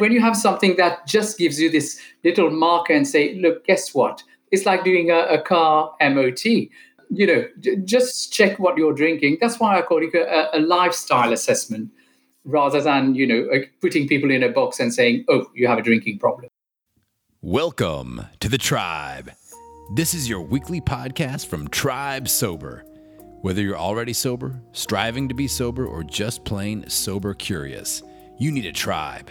When you have something that just gives you this little marker and say, look, guess what? It's like doing a, a car MOT. You know, j- just check what you're drinking. That's why I call it a, a lifestyle assessment rather than, you know, putting people in a box and saying, oh, you have a drinking problem. Welcome to the tribe. This is your weekly podcast from Tribe Sober. Whether you're already sober, striving to be sober, or just plain sober curious, you need a tribe.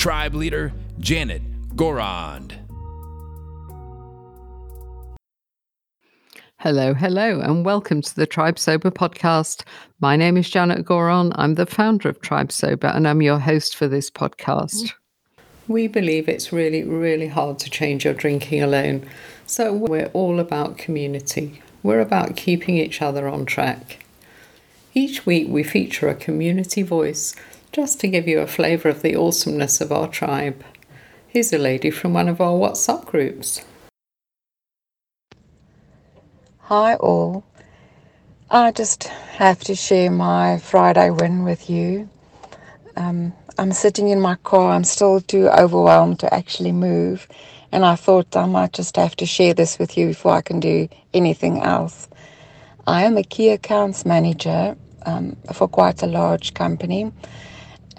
tribe leader Janet Gourand. Hello, hello, and welcome to the Tribe Sober podcast. My name is Janet Gourand. I'm the founder of Tribe Sober, and I'm your host for this podcast. We believe it's really, really hard to change your drinking alone. So we're all about community. We're about keeping each other on track. Each week we feature a community voice just to give you a flavour of the awesomeness of our tribe. Here's a lady from one of our WhatsApp groups. Hi, all. I just have to share my Friday win with you. Um, I'm sitting in my car, I'm still too overwhelmed to actually move, and I thought I might just have to share this with you before I can do anything else. I am a key accounts manager um, for quite a large company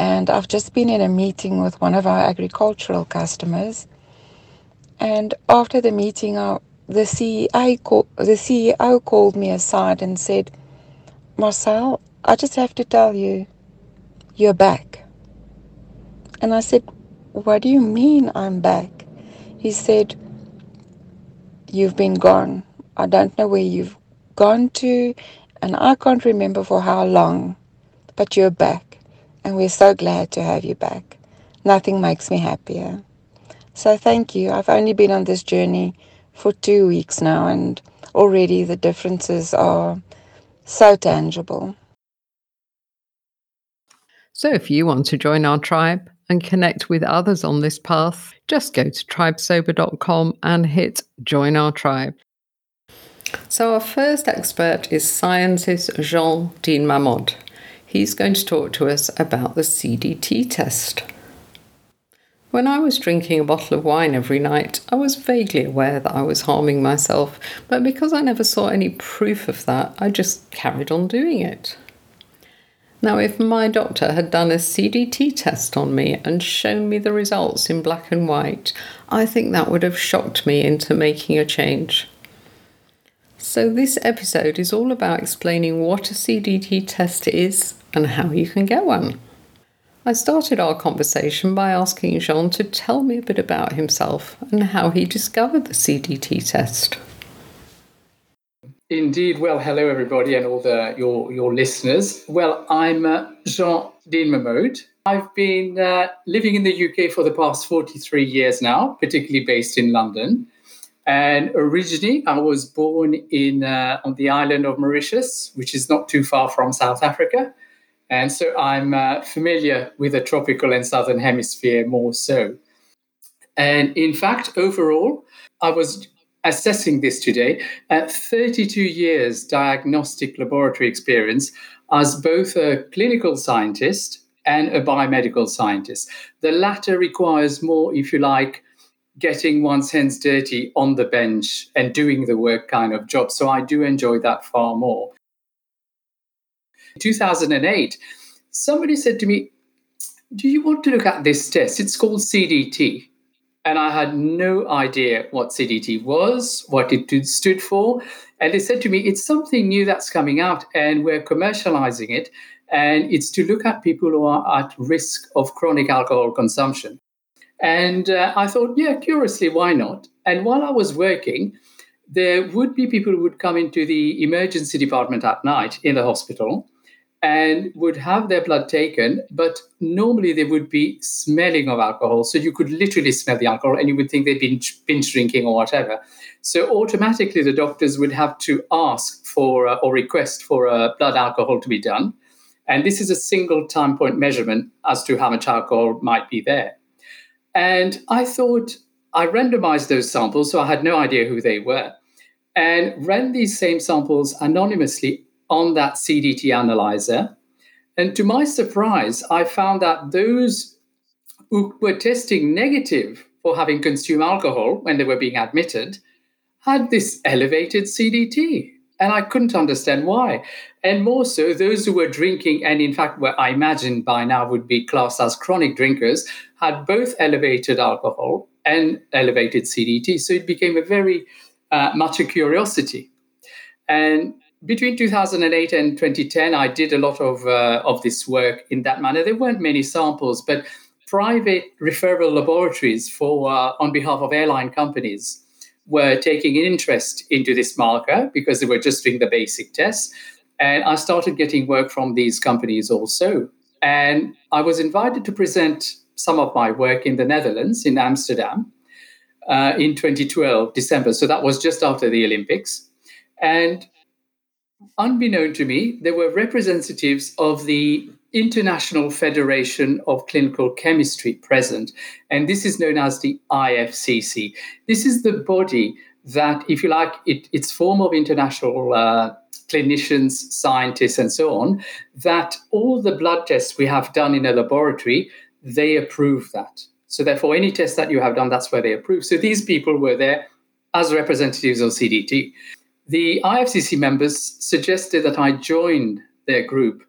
and I've just been in a meeting with one of our agricultural customers. And after the meeting, the CEO called me aside and said, Marcel, I just have to tell you, you're back. And I said, What do you mean I'm back? He said, You've been gone. I don't know where you've gone to, and I can't remember for how long, but you're back and we're so glad to have you back. Nothing makes me happier. So thank you. I've only been on this journey for two weeks now, and already the differences are so tangible. So if you want to join our tribe and connect with others on this path, just go to tribesober.com and hit join our tribe. So our first expert is scientist Jean Dean Mamode he's going to talk to us about the CDT test. When I was drinking a bottle of wine every night, I was vaguely aware that I was harming myself, but because I never saw any proof of that, I just carried on doing it. Now, if my doctor had done a CDT test on me and shown me the results in black and white, I think that would have shocked me into making a change. So, this episode is all about explaining what a CDT test is and how you can get one. I started our conversation by asking Jean to tell me a bit about himself and how he discovered the CDT test. Indeed. Well, hello everybody and all the your your listeners. Well, I'm uh, Jean Dean Mamode. I've been uh, living in the UK for the past 43 years now, particularly based in London. And originally, I was born in uh, on the island of Mauritius, which is not too far from South Africa. And so I'm uh, familiar with the tropical and southern hemisphere more so. And in fact, overall, I was assessing this today at 32 years diagnostic laboratory experience as both a clinical scientist and a biomedical scientist. The latter requires more, if you like, getting one's hands dirty on the bench and doing the work kind of job. So I do enjoy that far more. 2008, somebody said to me, Do you want to look at this test? It's called CDT. And I had no idea what CDT was, what it stood for. And they said to me, It's something new that's coming out, and we're commercializing it. And it's to look at people who are at risk of chronic alcohol consumption. And uh, I thought, yeah, curiously, why not? And while I was working, there would be people who would come into the emergency department at night in the hospital and would have their blood taken, but normally they would be smelling of alcohol. So you could literally smell the alcohol and you would think they'd been binge drinking or whatever. So automatically the doctors would have to ask for uh, or request for uh, blood alcohol to be done. And this is a single time point measurement as to how much alcohol might be there. And I thought I randomized those samples, so I had no idea who they were, and ran these same samples anonymously on that CDT analyzer. And to my surprise, I found that those who were testing negative for having consumed alcohol when they were being admitted had this elevated CDT. And I couldn't understand why. And more so, those who were drinking, and in fact, what I imagine by now would be classed as chronic drinkers, had both elevated alcohol and elevated CDT. So it became a very uh, much a curiosity. And between 2008 and 2010, I did a lot of, uh, of this work in that manner. There weren't many samples, but private referral laboratories for uh, on behalf of airline companies were taking an interest into this marker because they were just doing the basic tests. And I started getting work from these companies also. And I was invited to present some of my work in the Netherlands, in Amsterdam, uh, in 2012, December. So that was just after the Olympics. And unbeknown to me, there were representatives of the International Federation of Clinical Chemistry present. And this is known as the IFCC. This is the body that, if you like, it, it's form of international uh, clinicians, scientists, and so on, that all the blood tests we have done in a laboratory, they approve that. So therefore, any test that you have done, that's where they approve. So these people were there as representatives of CDT the IFCC members suggested that I join their group,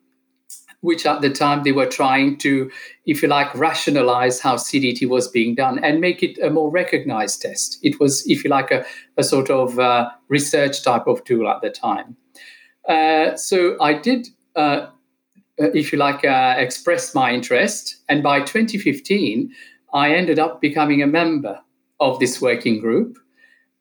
which at the time they were trying to, if you like, rationalize how CDT was being done and make it a more recognized test. It was, if you like, a, a sort of uh, research type of tool at the time. Uh, so I did, uh, if you like, uh, express my interest. And by 2015, I ended up becoming a member of this working group.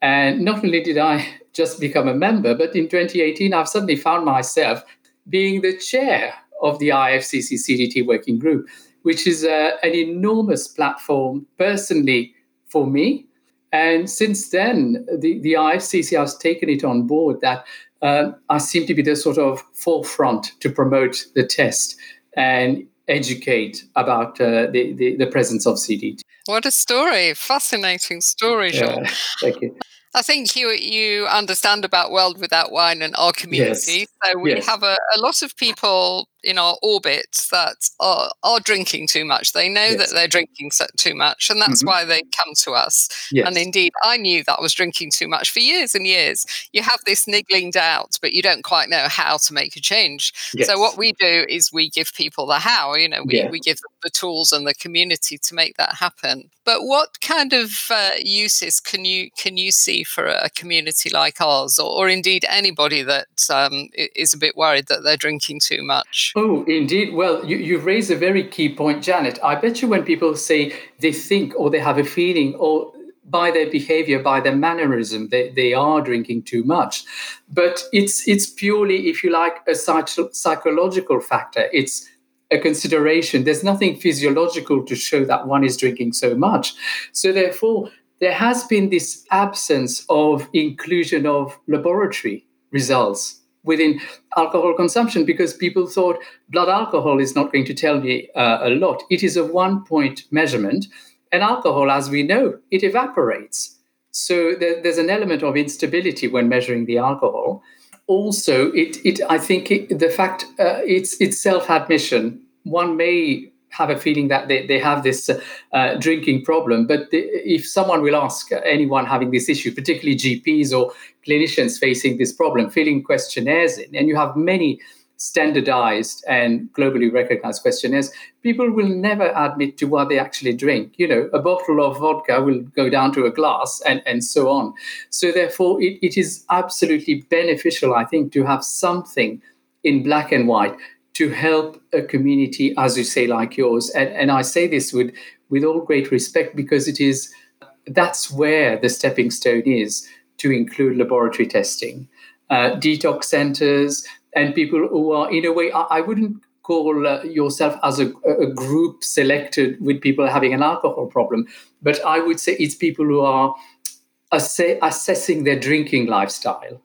And not only did I just become a member, but in 2018, I've suddenly found myself being the chair of the IFCC CDT working group, which is uh, an enormous platform personally for me. And since then, the, the IFCC has taken it on board that uh, I seem to be the sort of forefront to promote the test and educate about uh, the, the, the, presence of CDT. What a story. Fascinating story, Jean. Yeah, thank you. I think you you understand about World Without Wine and our community. Yes. So we yes. have a, a, lot of people in our orbit that are, are drinking too much. They know yes. that they're drinking too much, and that's mm-hmm. why they come to us. Yes. And indeed, I knew that I was drinking too much for years and years. You have this niggling doubt, but you don't quite know how to make a change. Yes. So what we do is we give people the how. You know, we, yeah. we give them the tools and the community to make that happen. But what kind of uh, uses can you can you see for a community like ours, or, or indeed anybody that um, is a bit worried that they're drinking too much? Oh, indeed. Well, you, you've raised a very key point, Janet. I bet you when people say they think or they have a feeling or by their behavior, by their mannerism, they, they are drinking too much. But it's it's purely, if you like, a psych- psychological factor. It's a consideration. There's nothing physiological to show that one is drinking so much. So therefore, there has been this absence of inclusion of laboratory results within alcohol consumption because people thought blood alcohol is not going to tell me uh, a lot. It is a one point measurement. And alcohol, as we know, it evaporates. So there, there's an element of instability when measuring the alcohol. Also, it, it I think it, the fact uh, it's, it's self admission. One may have a feeling that they, they have this uh, drinking problem. But the, if someone will ask anyone having this issue, particularly GPs or clinicians facing this problem, filling questionnaires in, and you have many standardized and globally recognized questionnaires, people will never admit to what they actually drink. You know, a bottle of vodka will go down to a glass and, and so on. So, therefore, it, it is absolutely beneficial, I think, to have something in black and white to help a community, as you say, like yours. And, and I say this with, with all great respect because it is that's where the stepping stone is to include laboratory testing. Uh, detox centers, and people who are, in a way, I, I wouldn't call uh, yourself as a, a, group selected with people having an alcohol problem, but I would say it's people who are ass- assessing their drinking lifestyle.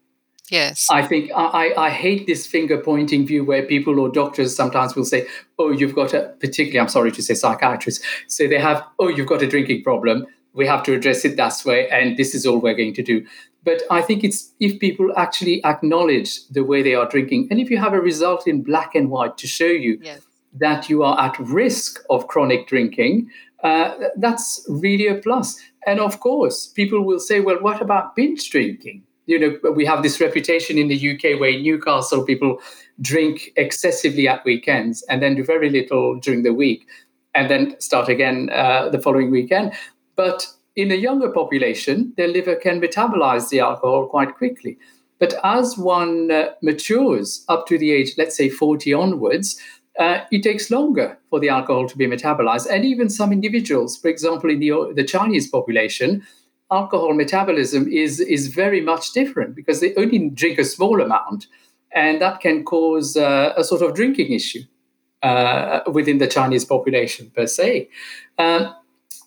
Yes. I think I, I hate this finger pointing view where people or doctors sometimes will say, oh, you've got a, particularly, I'm sorry to say psychiatrists, say they have, oh, you've got a drinking problem. We have to address it that way, and this is all we're going to do. But I think it's if people actually acknowledge the way they are drinking, and if you have a result in black and white to show you yes. that you are at risk of chronic drinking, uh, that's really a plus. And of course, people will say, well, what about binge drinking? You know, we have this reputation in the UK where in Newcastle people drink excessively at weekends and then do very little during the week and then start again uh, the following weekend. But in a younger population, their liver can metabolize the alcohol quite quickly. But as one uh, matures up to the age, let's say 40 onwards, uh, it takes longer for the alcohol to be metabolized. And even some individuals, for example, in the, the Chinese population, alcohol metabolism is, is very much different because they only drink a small amount, and that can cause uh, a sort of drinking issue uh, within the Chinese population per se. Um,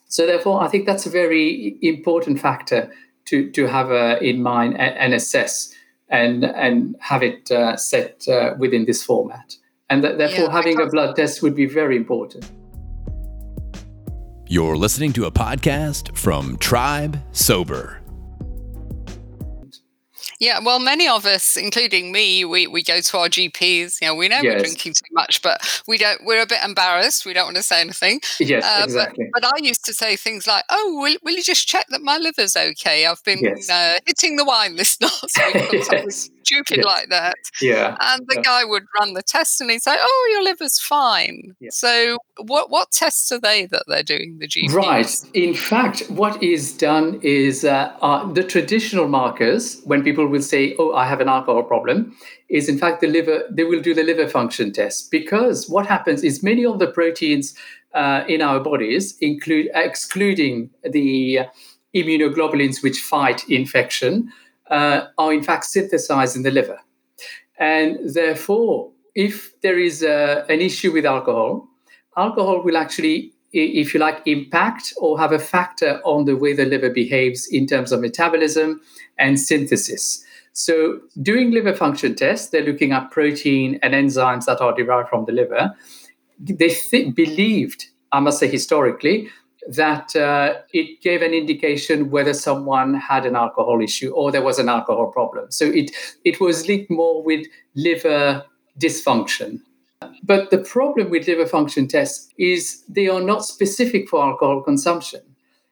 so therefore, I think that's a very important factor to to have uh, in mind and, and, assess and and have it uh, set uh, within this format. And th- therefore, yeah, having a blood test would be very important. You're listening to a podcast from Tribe Sober. Yeah, well, many of us, including me, we, we go to our GPs. You know, we know yes. we're drinking too much, but we don't. We're a bit embarrassed. We don't want to say anything. Yes, uh, exactly. But, but, I used to say things like, "Oh, will, will you just check that my liver's okay? I've been yes. uh, hitting the wine list last week, yes. Stupid yes. like that." Yeah. And the yeah. guy would run the test, and he'd say, "Oh, your liver's fine." Yeah. So, what what tests are they that they're doing? The GPs. Right. In fact, what is done is uh, uh, the traditional markers when people will say, "Oh, I have an alcohol problem," is in fact the liver. They will do the liver function test because what happens is many of the proteins uh, in our bodies, include excluding the immunoglobulins which fight infection, uh, are in fact synthesized in the liver, and therefore, if there is uh, an issue with alcohol, alcohol will actually if you like, impact or have a factor on the way the liver behaves in terms of metabolism and synthesis. So, doing liver function tests, they're looking at protein and enzymes that are derived from the liver. They th- believed, I must say historically, that uh, it gave an indication whether someone had an alcohol issue or there was an alcohol problem. So it it was linked more with liver dysfunction. But the problem with liver function tests is they are not specific for alcohol consumption.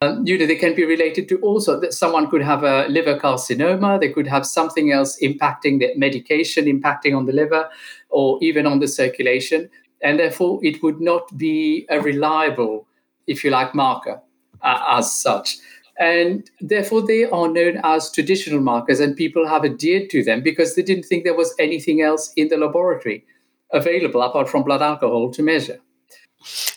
Um, you know, they can be related to also that someone could have a liver carcinoma, they could have something else impacting the medication, impacting on the liver, or even on the circulation. And therefore, it would not be a reliable, if you like, marker uh, as such. And therefore, they are known as traditional markers, and people have adhered to them because they didn't think there was anything else in the laboratory available apart from blood alcohol to measure.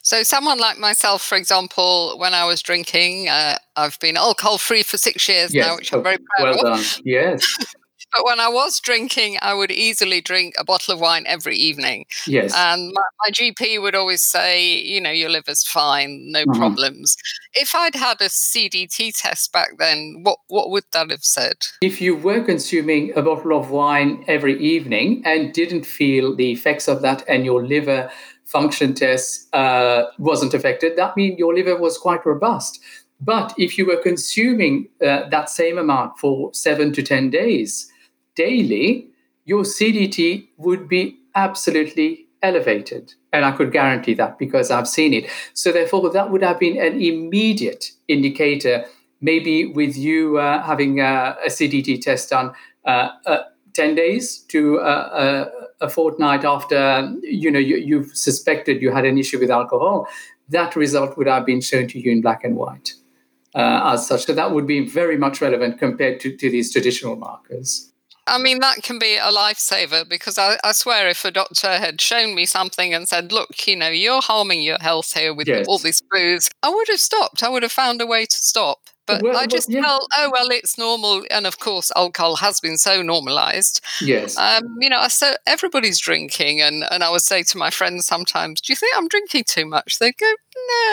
So, someone like myself, for example, when I was drinking, uh, I've been alcohol free for six years yes. now, which I'm very proud well of. Done. Yes. but when I was drinking, I would easily drink a bottle of wine every evening. Yes. And my, my GP would always say, you know, your liver's fine, no mm-hmm. problems. If I'd had a CDT test back then, what, what would that have said? If you were consuming a bottle of wine every evening and didn't feel the effects of that and your liver function test uh, wasn't affected, that means your liver was quite robust. But if you were consuming uh, that same amount for seven to 10 days daily, your CDT would be absolutely elevated. And I could guarantee that because I've seen it. So, therefore, that would have been an immediate indicator, maybe with you uh, having a, a, CDT test done uh, uh, 10 days to uh, a fortnight after you know you, you've suspected you had an issue with alcohol that result would have been shown to you in black and white uh, as such so that would be very much relevant compared to, to these traditional markers I mean, that can be a lifesaver because I, I, swear if a doctor had shown me something and said, look, you know, you're harming your health here with yes. all these booze, I would have stopped. I would have found a way to stop. But well, I just well, yeah. felt, oh, well, it's normal. And of course, alcohol has been so normalized. Yes. Um, you know, I said, everybody's drinking. And, and I would say to my friends sometimes, do you think I'm drinking too much? They go,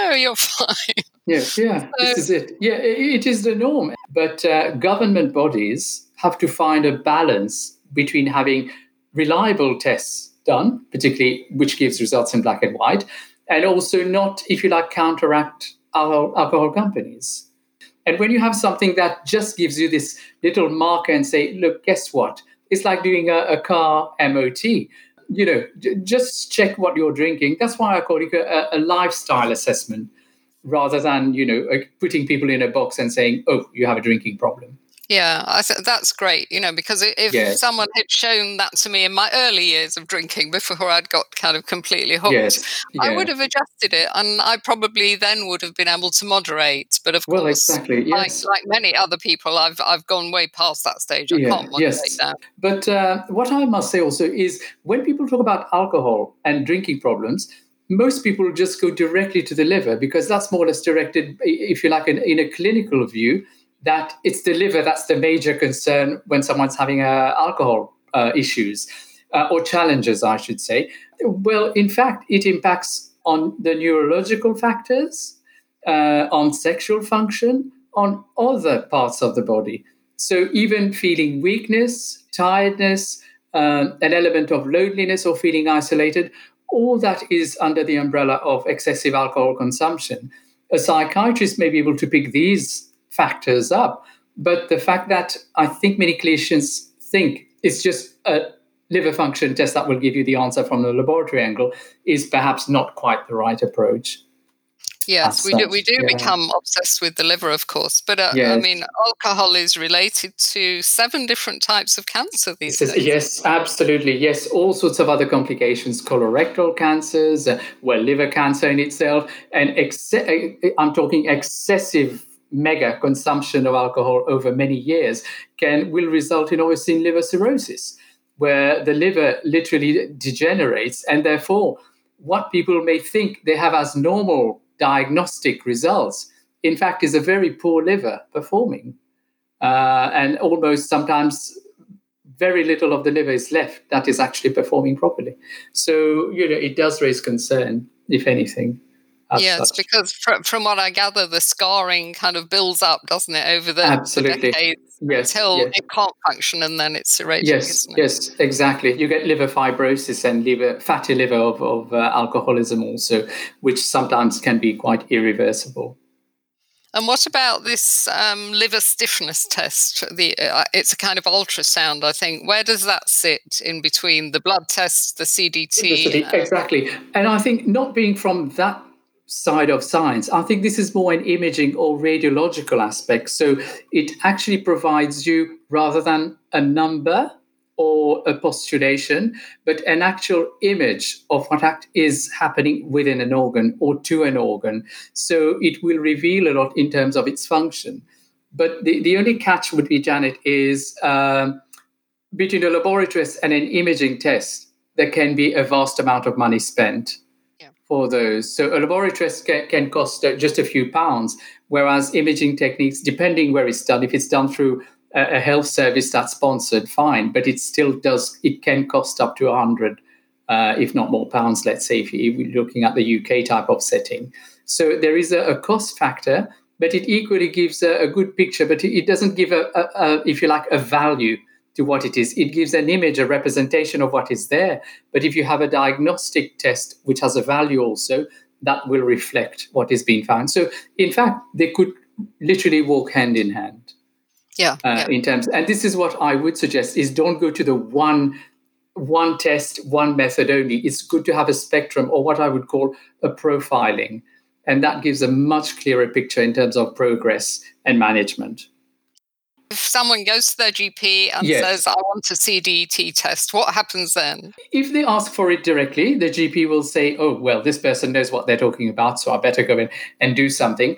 no, you're fine. Yes, yeah, so, this is it. Yeah, it is the norm. But uh, government bodies have to find a balance between having reliable tests done, particularly which gives results in black and white, and also not, if you like, counteract alcohol, companies. And when you have something that just gives you this little marker and say, look, guess what? It's like doing a, a car MOT. You know, j- just check what you're drinking. That's why I call it a, a lifestyle assessment rather than, you know, putting people in a box and saying, oh, you have a drinking problem. Yeah, I th- that's great. You know, because if yes. someone had shown that to me in my early years of drinking before I'd got kind of completely hooked, yes. yeah. I would have adjusted it, and I probably then would have been able to moderate. But of well, course, exactly. yes. like, like many other people, I've I've gone way past that stage. I yeah. can't moderate yes. now. But uh, what I must say also is when people talk about alcohol and drinking problems, most people just go directly to the liver because that's more or less directed, if you like, in, in a clinical view that it's the liver that's the major concern when someone's having uh, alcohol uh, issues uh, or challenges, I should say. Well, in fact, it impacts on the neurological factors, uh, on sexual function, on other parts of the body. So, even feeling weakness, tiredness, um, an element of loneliness or feeling isolated, all that is under the umbrella of excessive alcohol consumption. A psychiatrist may be able to pick these factors up. But the fact that I think many clinicians think it's just a liver function test that will give you the answer from the laboratory angle is perhaps not quite the right approach. Yes, we do. We do yeah. become obsessed with the liver, of course. But uh, yes. I mean, alcohol is related to seven different types of cancer these days. Yes, absolutely. Yes, all sorts of other complications, colorectal cancers, uh, well, liver cancer in itself, and ex- uh, I'm talking excessive mega consumption of alcohol over many years can will result in obviously in liver cirrhosis, where the liver literally degenerates, and therefore what people may think they have as normal diagnostic results, in fact, is a very poor liver performing, uh, and almost sometimes very little of the liver is left that is actually performing properly. So you know it does raise concern, if anything yes, such. because from, from what I gather, the scarring kind of builds up, doesn't it, over the, Absolutely. The decades yes, until yes. it can't function and then it's cirrhotic. Yes, yes, exactly. You get liver fibrosis and liver fatty liver of, of uh, alcoholism also, which sometimes can be quite irreversible. And what about this um, liver stiffness test? The uh, it's a kind of ultrasound, I think. Where does that sit in between the blood test, the CDT? Exactly, and I think not being from that side of science. I think this is more an imaging or radiological aspect. So it actually provides you, rather than a number or a postulation, but an actual image of what act is happening within an organ or to an organ. So it will reveal a lot in terms of its function. But the, the only catch would be, Janet, is um, between a laboratory and an imaging test, there can be a vast amount of money spent for those. So a laboratory test can, can cost uh, just a few pounds, whereas imaging techniques, depending where it's done, if it's done through a, a health service that's sponsored, fine, but it still does, it can cost up to a hundred, uh, if not more pounds, let's say, if you're looking at the UK type of setting. So there is a, a cost factor, but it equally gives a, a good picture, but it, it doesn't give a, a, if you like, a value to what it is. It gives an image, a representation of what is there. But if you have a diagnostic test which has a value also, that will reflect what is being found. So, in fact, they could literally walk hand in hand. Yeah, uh, yeah. In terms, and this is what I would suggest: is don't go to the one one test, one method only. It's good to have a spectrum, or what I would call a profiling, and that gives a much clearer picture in terms of progress and management. If someone goes to their GP and yes. says, I want a CDT test, what happens then? If they ask for it directly, the GP will say, Oh, well, this person knows what they're talking about, so I better go in and do something.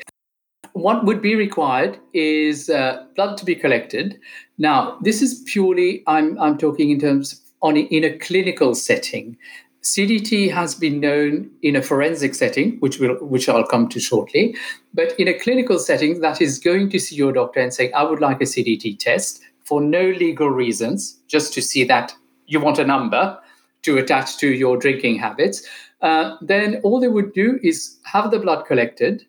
what would be required is uh, blood to be collected. Now, this is purely, I'm, I'm talking in terms on in a clinical setting. CDT has been known in a forensic setting, which will which I'll come to shortly, but in a clinical setting, that is going to see your doctor and saying, "I would like a CDT test for no legal reasons, just to see that you want a number to attach to your drinking habits." Uh, then all they would do is have the blood collected,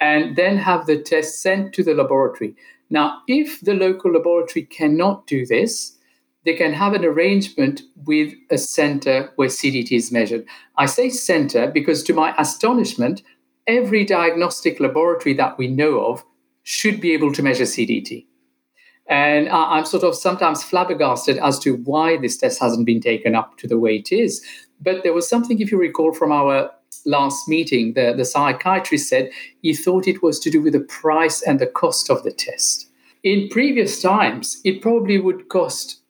and then have the test sent to the laboratory. Now, if the local laboratory cannot do this, they can have an arrangement with a center where CDT is measured. I say center because, to my astonishment, every diagnostic laboratory that we know of should be able to measure CDT. And I'm sort of sometimes flabbergasted as to why this test hasn't been taken up to the way it is. But there was something, if you recall, from our last meeting, the, the psychiatrist said he thought it was to do with the price and the cost of the test. In previous times, it probably would cost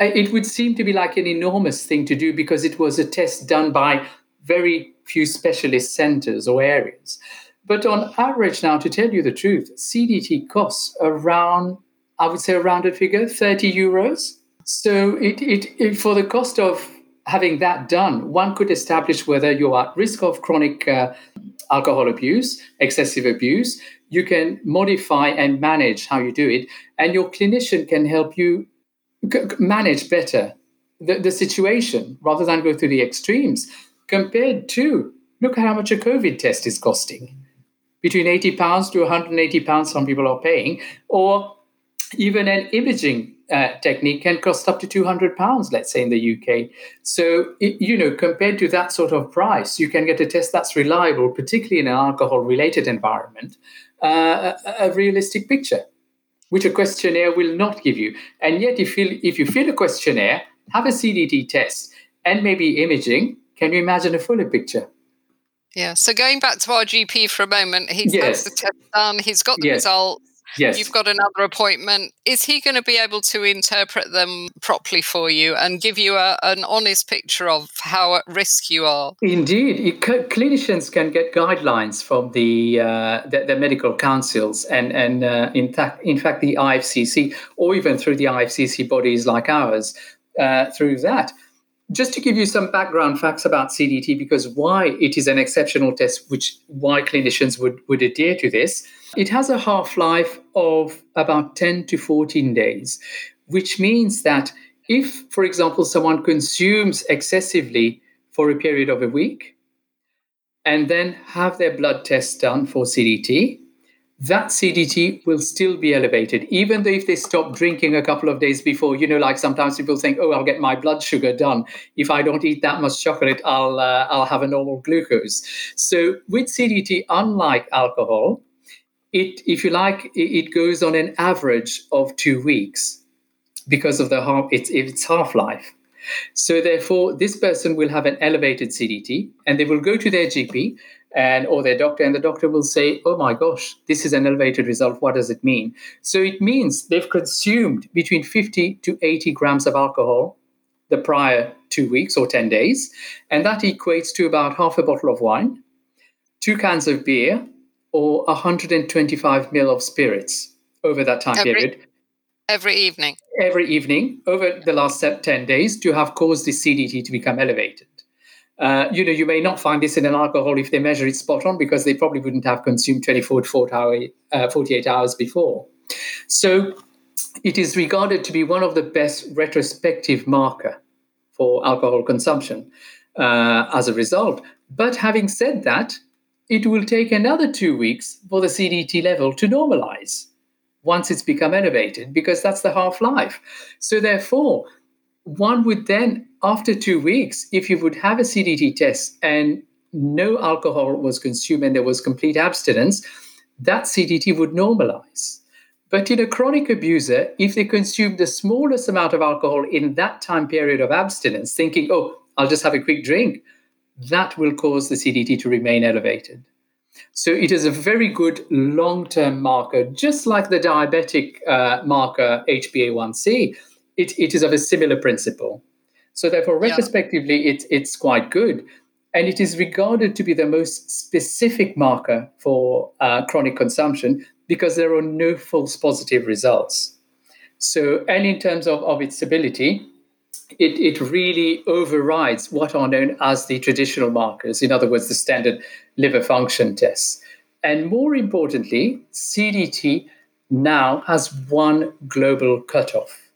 it would seem to be like an enormous thing to do because it was a test done by very few specialist centers or areas. But on average, now, to tell you the truth, CDT costs around, I would say, a rounded figure, 30 euros. So it, it, it, for the cost of having that done, one could establish whether you're at risk of chronic uh, alcohol abuse, excessive abuse. You can modify and manage how you do it, and your clinician can help you manage better the, the situation rather than go through the extremes compared to look at how much a COVID test is costing. Between 80 pounds to 180 pounds, some people are paying, or even an imaging uh, technique can cost up to 200 pounds, let's say in the UK. So, it, you know, compared to that sort of price, you can get a test that's reliable, particularly in an alcohol related environment, uh, a, a realistic picture which a questionnaire will not give you. And yet, if you, if you fill a questionnaire, have a CDT test, and maybe imaging, can you imagine a fuller picture? Yeah. So going back to our GP for a moment, he's yes. had the test done, he's got the yes. results. Yes. You've got another appointment. Is he going to be able to interpret them properly for you and give you a, an honest picture of how at risk you are? Indeed. clinicians can get guidelines from the, uh, the, the, medical councils and, and uh, in, fact, in fact, the IFCC, or even through the IFCC bodies like ours, uh, through that just to give you some background facts about CDT, because why it is an exceptional test, which why clinicians would, would adhere to this, it has a half life of about 10 to 14 days, which means that if, for example, someone consumes excessively for a period of a week and then have their blood test done for CDT, that CDT will still be elevated, even though if they stop drinking a couple of days before, you know, like sometimes people think, oh, I'll get my blood sugar done. If I don't eat that much chocolate, I'll, uh, I'll have a normal glucose. So with CDT, unlike alcohol, it, if you like, it goes on an average of two weeks because of the half, its, its half life. So therefore, this person will have an elevated CDT, and they will go to their GP and or their doctor and the doctor will say oh my gosh this is an elevated result. What does it mean? So it means they've consumed between 50 to 80 grams of alcohol the prior two weeks or 10 days and that equates to about half a bottle of wine two cans of beer or 125 ml of spirits over that time every, period. every evening. Every evening over the last 10 days to have caused the cdt to become elevated uh, you know, you may not find this in an alcohol if they measure it spot on because they probably wouldn't have consumed 24 to 48, hour, uh, 48 hours before. So it is regarded to be one of the best retrospective marker for alcohol consumption uh, as a result. But having said that, it will take another two weeks for the CDT level to normalize once it's become elevated because that's the half life. So therefore, one would then, after two weeks, if you would have a CDT test and no alcohol was consumed and there was complete abstinence, that CDT would normalize. But in a chronic abuser, if they consume the smallest amount of alcohol in that time period of abstinence, thinking, oh, I'll just have a quick drink, that will cause the CDT to remain elevated. So it is a very good long term marker, just like the diabetic uh, marker HbA1c it, it is of a similar principle. So therefore, retrospectively, yeah. it, it's quite good. and it is regarded to be the most specific marker for uh, chronic consumption because there are no false positive results. So, and in terms of, of its stability, it, it really overrides what are known as the traditional markers, in other words, the standard liver function tests. And more importantly, CDT now has one global cutoff.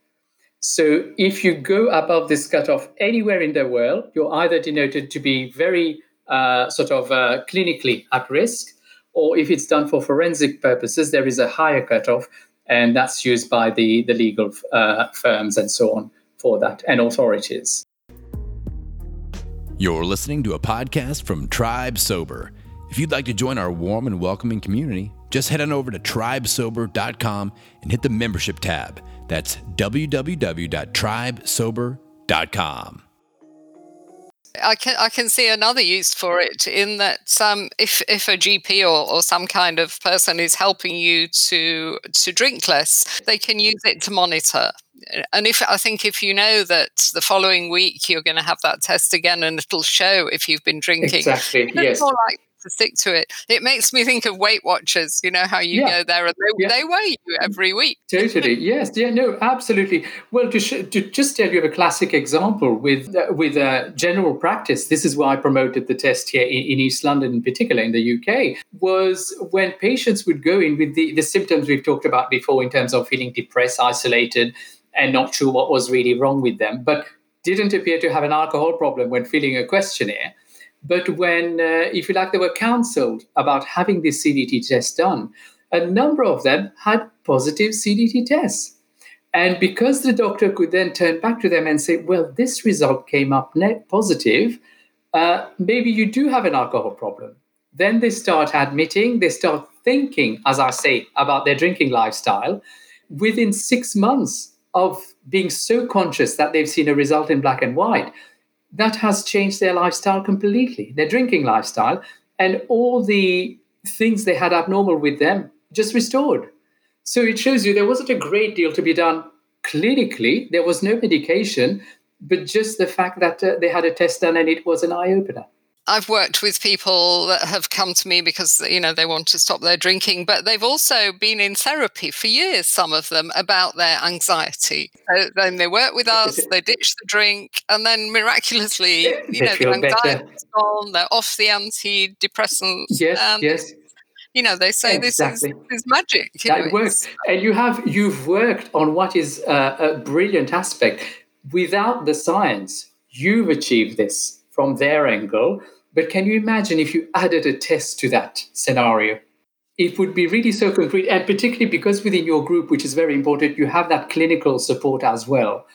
So if you go above this cutoff anywhere in the world, you're either denoted to be very uh, sort of uh, clinically at risk, or if it's done for forensic purposes, there is a higher cutoff, and that's used by the, the legal uh, firms and so on for that and authorities. You're listening to a podcast from Tribe Sober. If you'd like to join our warm and welcoming community, just head on over to tribesober.com and hit the membership tab. That's www.tribesober.com. I can I can see another use for it in that um, if if a GP or, or some kind of person is helping you to to drink less, they can use it to monitor. And if I think if you know that the following week you're going to have that test again, and it'll show if you've been drinking. Exactly. Yes. More like to stick to it. It makes me think of Weight Watchers. You know how you yeah. go there and they, yeah. they weigh you every week. Totally. yes. Yeah. No. Absolutely. Well, to, sh- to just tell you a classic example with uh, with uh, general practice. This is why I promoted the test here in, in, East London, in particular in the UK. Was when patients would go in with the the symptoms we've talked about before in terms of feeling depressed, isolated, and not sure what was really wrong with them, but didn't appear to have an alcohol problem when filling a questionnaire but when, uh, if you like, they were counseled about having this CDT test done, a number of them had positive CDT tests. And because the doctor could then turn back to them and say, well, this result came up net positive, uh, maybe you do have an alcohol problem. Then they start admitting, they start thinking, as I say, about their drinking lifestyle. Within six months of being so conscious that they've seen a result in black and white, that has changed their lifestyle completely, their drinking lifestyle, and all the things they had abnormal with them just restored. So it shows you there wasn't a great deal to be done clinically. There was no medication, but just the fact that uh, they had a test done and it was an eye opener. I've worked with people that have come to me because you know they want to stop their drinking, but they've also been in therapy for years. Some of them about their anxiety. So then they work with us, they ditch the drink, and then miraculously, you know, the anxiety's gone. They're off the antidepressants. Yes, and, yes. You know, they say exactly. this is, this is magic. that know, works, and you have you've worked on what is uh, a brilliant aspect. Without the science, you've achieved this from their angle but can you imagine if you added a test to that scenario? It would be really so concrete, and particularly because within your group, which is very important, you have that clinical support as well,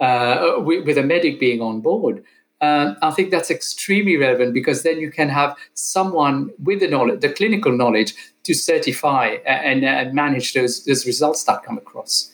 uh, with, with, a medic being on board. Uh, I think that's extremely relevant because then you can have someone with the knowledge, the clinical knowledge, to certify and, and manage those those results that come across.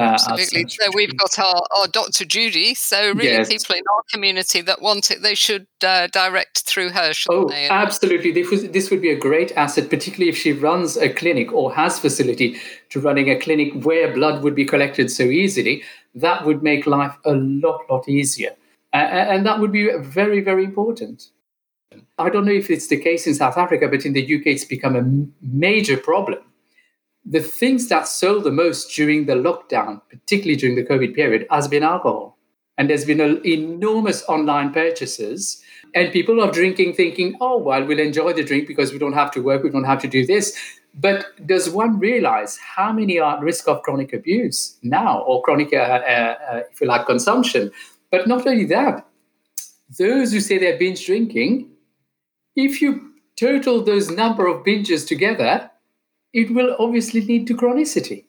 Uh, Absolutely. So we've got our, our Dr. Judy. So really, yes. people in our community that want it, they should uh, direct through her. Oh, they? absolutely. This, was, this would be a great asset, particularly if she runs a clinic or has facility to running a clinic where blood would be collected so easily. That would make life a lot, lot easier, uh, and that would be very, very important. I don't know if it's the case in South Africa, but in the UK, it's become a major problem the things that sold the most during the lockdown, particularly during the COVID period, has been alcohol. And there's been enormous online purchases. And people are drinking thinking, oh, well, we'll enjoy the drink because we don't have to work, we don't have to do this. But does one realize how many are at risk of chronic abuse now or chronic, uh, uh, uh, if you like, consumption? But not only that, those who say they're binge drinking, if you total those number of binges together, it will obviously lead to chronicity.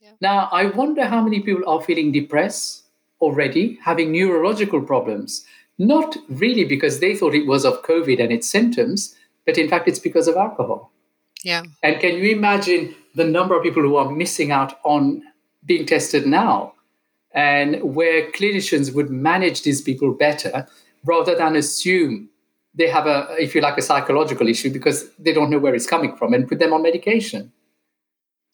Yeah. Now, I wonder how many people are feeling depressed already, having neurological problems, not really because they thought it was of COVID and its symptoms, but in fact, it's because of alcohol. Yeah. And can you imagine the number of people who are missing out on being tested now? And where clinicians would manage these people better rather than assume they have a, if you like, a psychological issue because they don't know where it's coming from and put them on medication.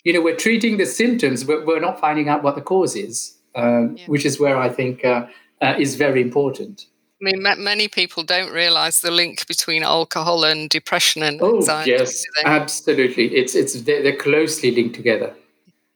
You know, we're treating the symptoms, but we're not finding out what the cause is, um, yeah. which is where I think uh, uh, is very important. I mean, many people don't realize the link between alcohol and depression and oh, anxiety. Yes, absolutely. It's it's they're, they're, closely linked together.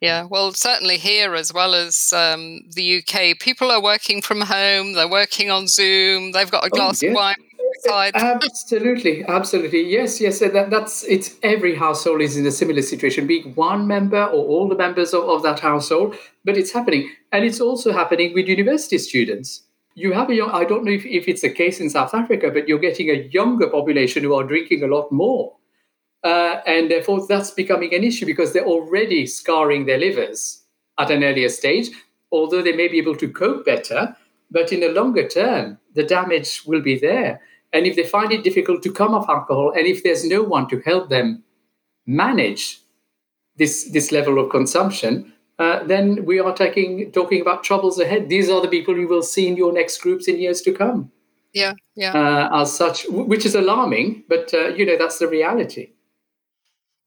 Yeah, well, certainly here as well as um, the UK, people are working from home. They're working on Zoom. They've got a oh, glass oh, of wine side. Absolutely, absolutely. Yes, yes. That, that's it's every household is in a similar situation, being one member or all the members of, of that household. But it's happening, and it's also happening with university students. You have a young. I don't know if, if it's the case in South Africa, but you're getting a younger population who are drinking a lot more, uh, and therefore that's becoming an issue because they're already scarring their livers at an earlier stage. Although they may be able to cope better, but in the longer term, the damage will be there. And if they find it difficult to come off alcohol, and if there's no one to help them manage this, this level of consumption, uh, then we are taking, talking about troubles ahead. These are the people you will see in your next groups in years to come. Yeah, yeah. Uh, as such, which is alarming, but uh, you know that's the reality.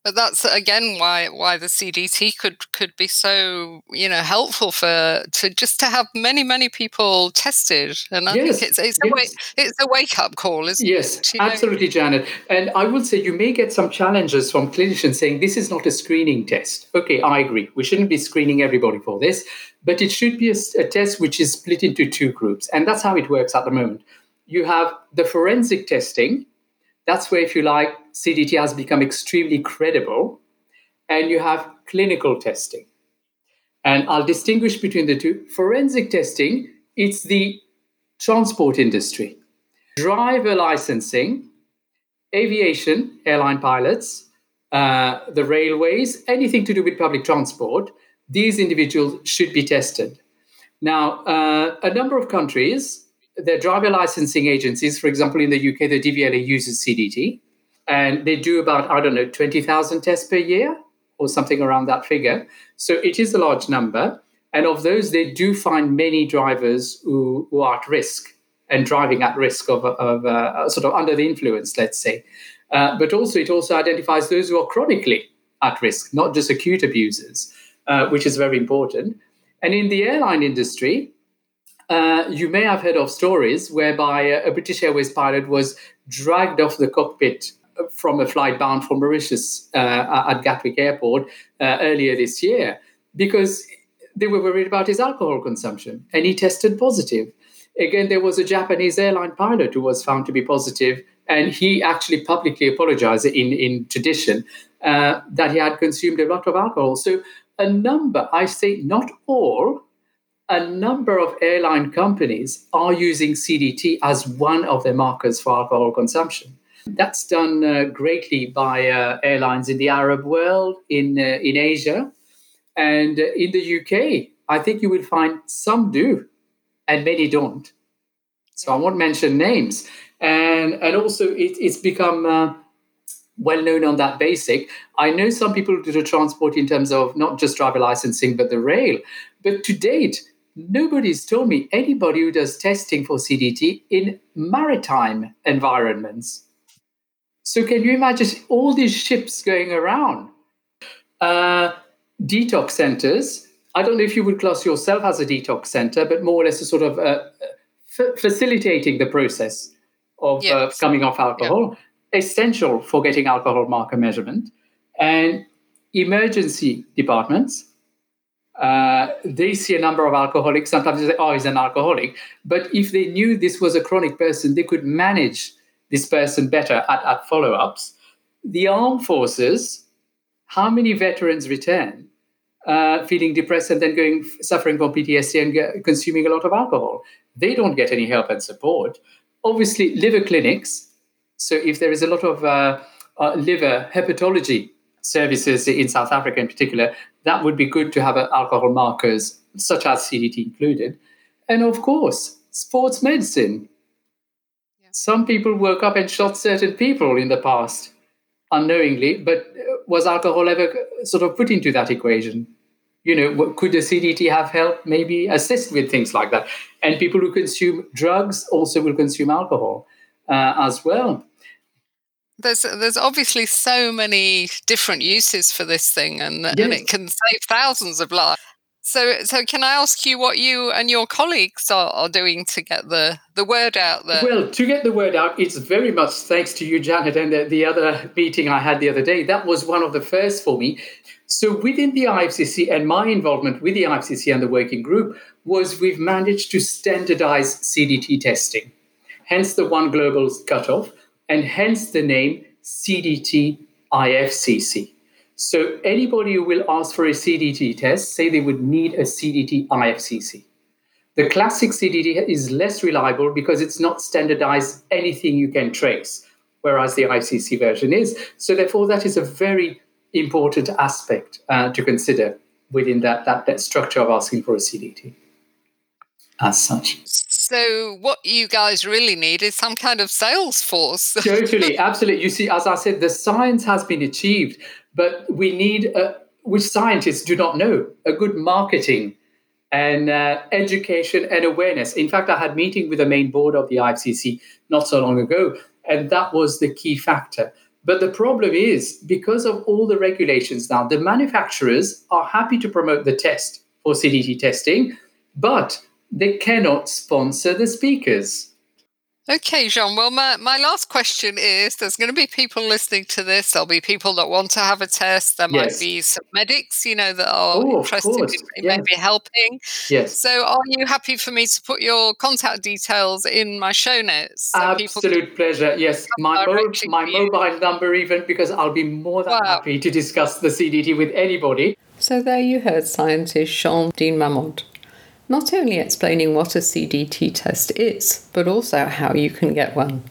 But that's again why why the CDT could could be so you know helpful for to just to have many many people tested, and I yes, think it's it's, yes. a, wake, it's a wake up call, isn't yes, it? Yes, absolutely, know? Janet. And I would say you may get some challenges from clinicians saying this is not a screening test. Okay, I agree. We shouldn't be screening everybody for this, but it should be a, a test which is split into two groups, and that's how it works at the moment. You have the forensic testing that's where, if you like, CDT has become extremely credible. And you have clinical testing. And I'll distinguish between the two. Forensic testing, it's the transport industry, driver licensing, aviation, airline pilots, uh, the railways, anything to do with public transport, these individuals should be tested. Now, uh, a number of countries their driver licensing agencies, for example, in the UK, the DVLA uses CDT, and they do about, I don't know, 20,000 tests per year or something around that figure. So it is a large number. And of those, they do find many drivers who, who are at risk and driving at risk of, of uh, sort of under the influence, let's say. Uh, but also, it also identifies those who are chronically at risk, not just acute abusers, uh, which is very important. And in the airline industry, uh, you may have heard of stories whereby a British Airways pilot was dragged off the cockpit from a flight bound for Mauritius uh, at Gatwick Airport uh, earlier this year because they were worried about his alcohol consumption and he tested positive. Again, there was a Japanese airline pilot who was found to be positive, and he actually publicly apologized in, in tradition uh, that he had consumed a lot of alcohol. So, a number, I say not all, a number of airline companies are using CDT as one of their markers for alcohol consumption. That's done uh, greatly by uh, airlines in the Arab world, in uh, in Asia, and in the UK. I think you will find some do, and many don't. So I won't mention names, and and also it, it's become uh, well known on that basic. I know some people do the transport in terms of not just driver licensing, but the rail. But to date, nobody's told me anybody who does testing for CDT in maritime environments. So, can you imagine all these ships going around? Uh, detox centers. I don't know if you would class yourself as a detox center, but more or less a sort of uh, f- facilitating the process of uh, coming off alcohol, yeah. essential for getting alcohol marker measurement, and emergency departments uh, they see a number of alcoholics. Sometimes they say, oh, he's an alcoholic. But if they knew this was a chronic person, they could manage this person better at, at follow ups. The armed forces, how many veterans return uh, feeling depressed and then going suffering from PTSD and consuming a lot of alcohol? They don't get any help and support. Obviously, liver clinics. So if there is a lot of uh, uh liver hepatology services in South Africa in particular, that would be good to have alcohol markers such as CDT included. And of course, sports medicine. Some people woke up and shot certain people in the past unknowingly, but uh, was alcohol ever sort of put into that equation? You know, could the CDT have helped maybe assist with things like that? And people who consume drugs also will consume alcohol uh, as well there's there's obviously so many different uses for this thing, and, yes. and it can save thousands of lives. So, so can I ask you what you and your colleagues are, are doing to get the, the word out there? Well, to get the word out, it's very much thanks to you, Janet, and the, the other meeting I had the other day. That was one of the first for me. So, within the IFCC and my involvement with the IFCC and the working group was we've managed to standardize CDT testing, hence the one global cutoff, and hence the name CDT IFCC. So anybody who will ask for a CDT test, say they would need a CDT IFCC. The classic CDT is less reliable because it's not standardized anything you can trace, whereas the IFCC version is. So therefore, that is a very important aspect uh, to consider within that, that, that structure of asking for a CDT as such. So, what you guys really need is some kind of sales force. totally, absolutely. You see, as I said, the science has been achieved, but we need, a, which scientists do not know, a good marketing and uh, education and awareness. In fact, I had meeting with the main board of the IFCC not so long ago, and that was the key factor. But the problem is because of all the regulations now, the manufacturers are happy to promote the test for CDT testing, but they cannot sponsor the speakers. Okay, Jean. Well, my, my last question is there's going to be people listening to this. There'll be people that want to have a test. There yes. might be some medics, you know, that are oh, interested in yeah. maybe helping. Yes. So, are you happy for me to put your contact details in my show notes? So Absolute pleasure. Yes. My, mo- my mobile number, even, because I'll be more than wow. happy to discuss the CDT with anybody. So, there you heard scientist Jean Dean Mamode not only explaining what a CDT test is, but also how you can get one.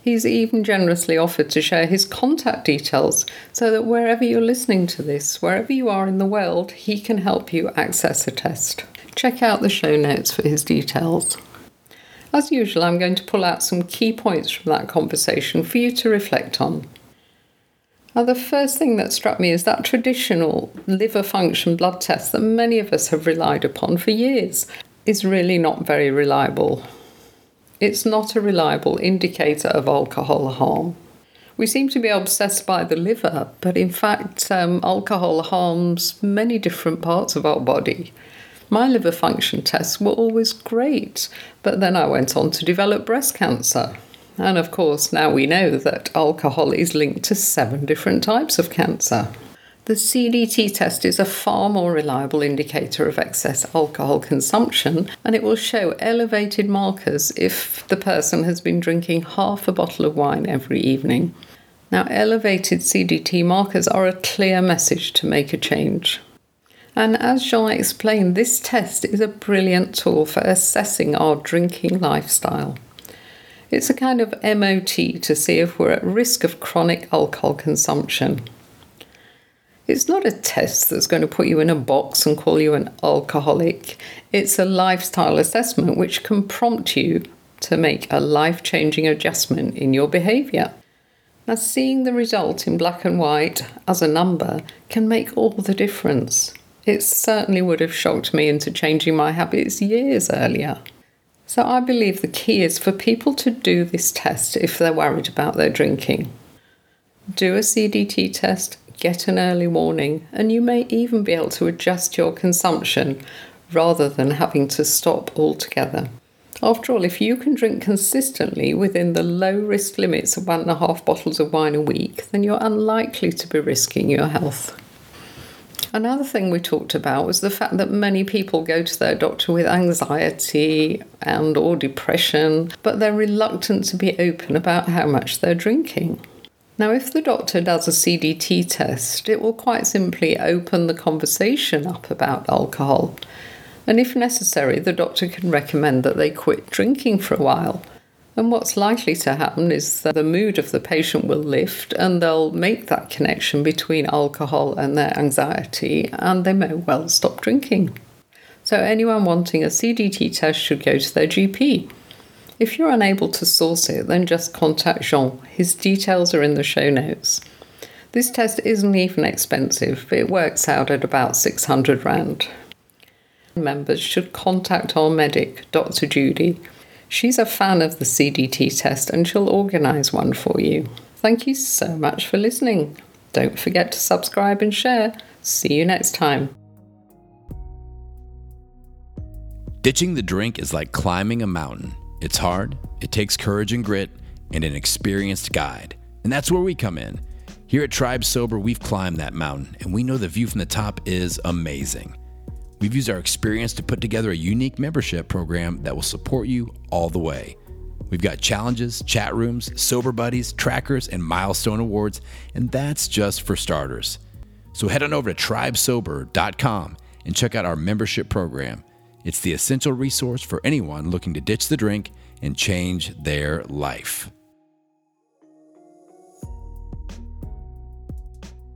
He's even generously offered to share his contact details so that wherever you're listening to this, wherever you are in the world, he can help you access a test. Check out the show notes for his details. As usual, I'm going to pull out some key points from that conversation for you to reflect on. Now, the first thing that struck me is that traditional liver function blood test that many of us have relied upon for years is really not very reliable. It's not a reliable indicator of alcohol harm. We seem to be obsessed by the liver, but in fact, um, alcohol harms many different parts of our body. My liver function tests were always great, but then I went on to develop breast cancer. And of course, now we know that alcohol is linked to seven different types of cancer. The CDT test is a far more reliable indicator of excess alcohol consumption, and it will show elevated markers if the person has been drinking half a bottle of wine every evening. Now, elevated CDT markers are a clear message to make a change. And as Jean explained, this test is a brilliant tool for assessing our drinking lifestyle. It's a kind of MOT to see if we're at risk of chronic alcohol consumption. It's not a test that's going to put you in a box and call you an alcoholic. It's a lifestyle assessment which can prompt you to make a life changing adjustment in your behaviour. Now, seeing the result in black and white as a number can make all the difference. It certainly would have shocked me into changing my habits years earlier. So I believe the key is for people to do this test if they're worried about their drinking. Do a CDT test, get an early warning, and you may even be able to adjust your consumption rather than having to stop altogether. After all, if you can drink consistently within the low risk limits of one and a half bottles of wine a week, then you're unlikely to be risking your health. Another thing we talked about was the fact that many people go to their doctor with anxiety and or depression, but they're reluctant to be open about how much they're drinking. Now, if the doctor does a CDT test, it will quite simply open the conversation up about alcohol. And if necessary, the doctor can recommend that they quit drinking for a while and what's likely to happen is that the mood of the patient will lift and they'll make that connection between alcohol and their anxiety, and they may well stop drinking. So, anyone wanting a CDT test should go to their GP. If you're unable to source it, then just contact Jean. His details are in the show notes. This test isn't even expensive, it works out at about 600 Rand. Members should contact our medic, Dr. Judy She's a fan of the CDT test and she'll organise one for you. Thank you so much for listening. Don't forget to subscribe and share. See you next time. Ditching the drink is like climbing a mountain. It's hard, it takes courage and grit, and an experienced guide. And that's where we come in. Here at Tribe Sober, we've climbed that mountain, and we know the view from the top is amazing. We've used our experience to put together a unique membership program that will support you all the way. We've got challenges, chat rooms, sober buddies, trackers, and milestone awards, and that's just for starters. So head on over to tribesober.com and check out our membership program. It's the essential resource for anyone looking to ditch the drink and change their life.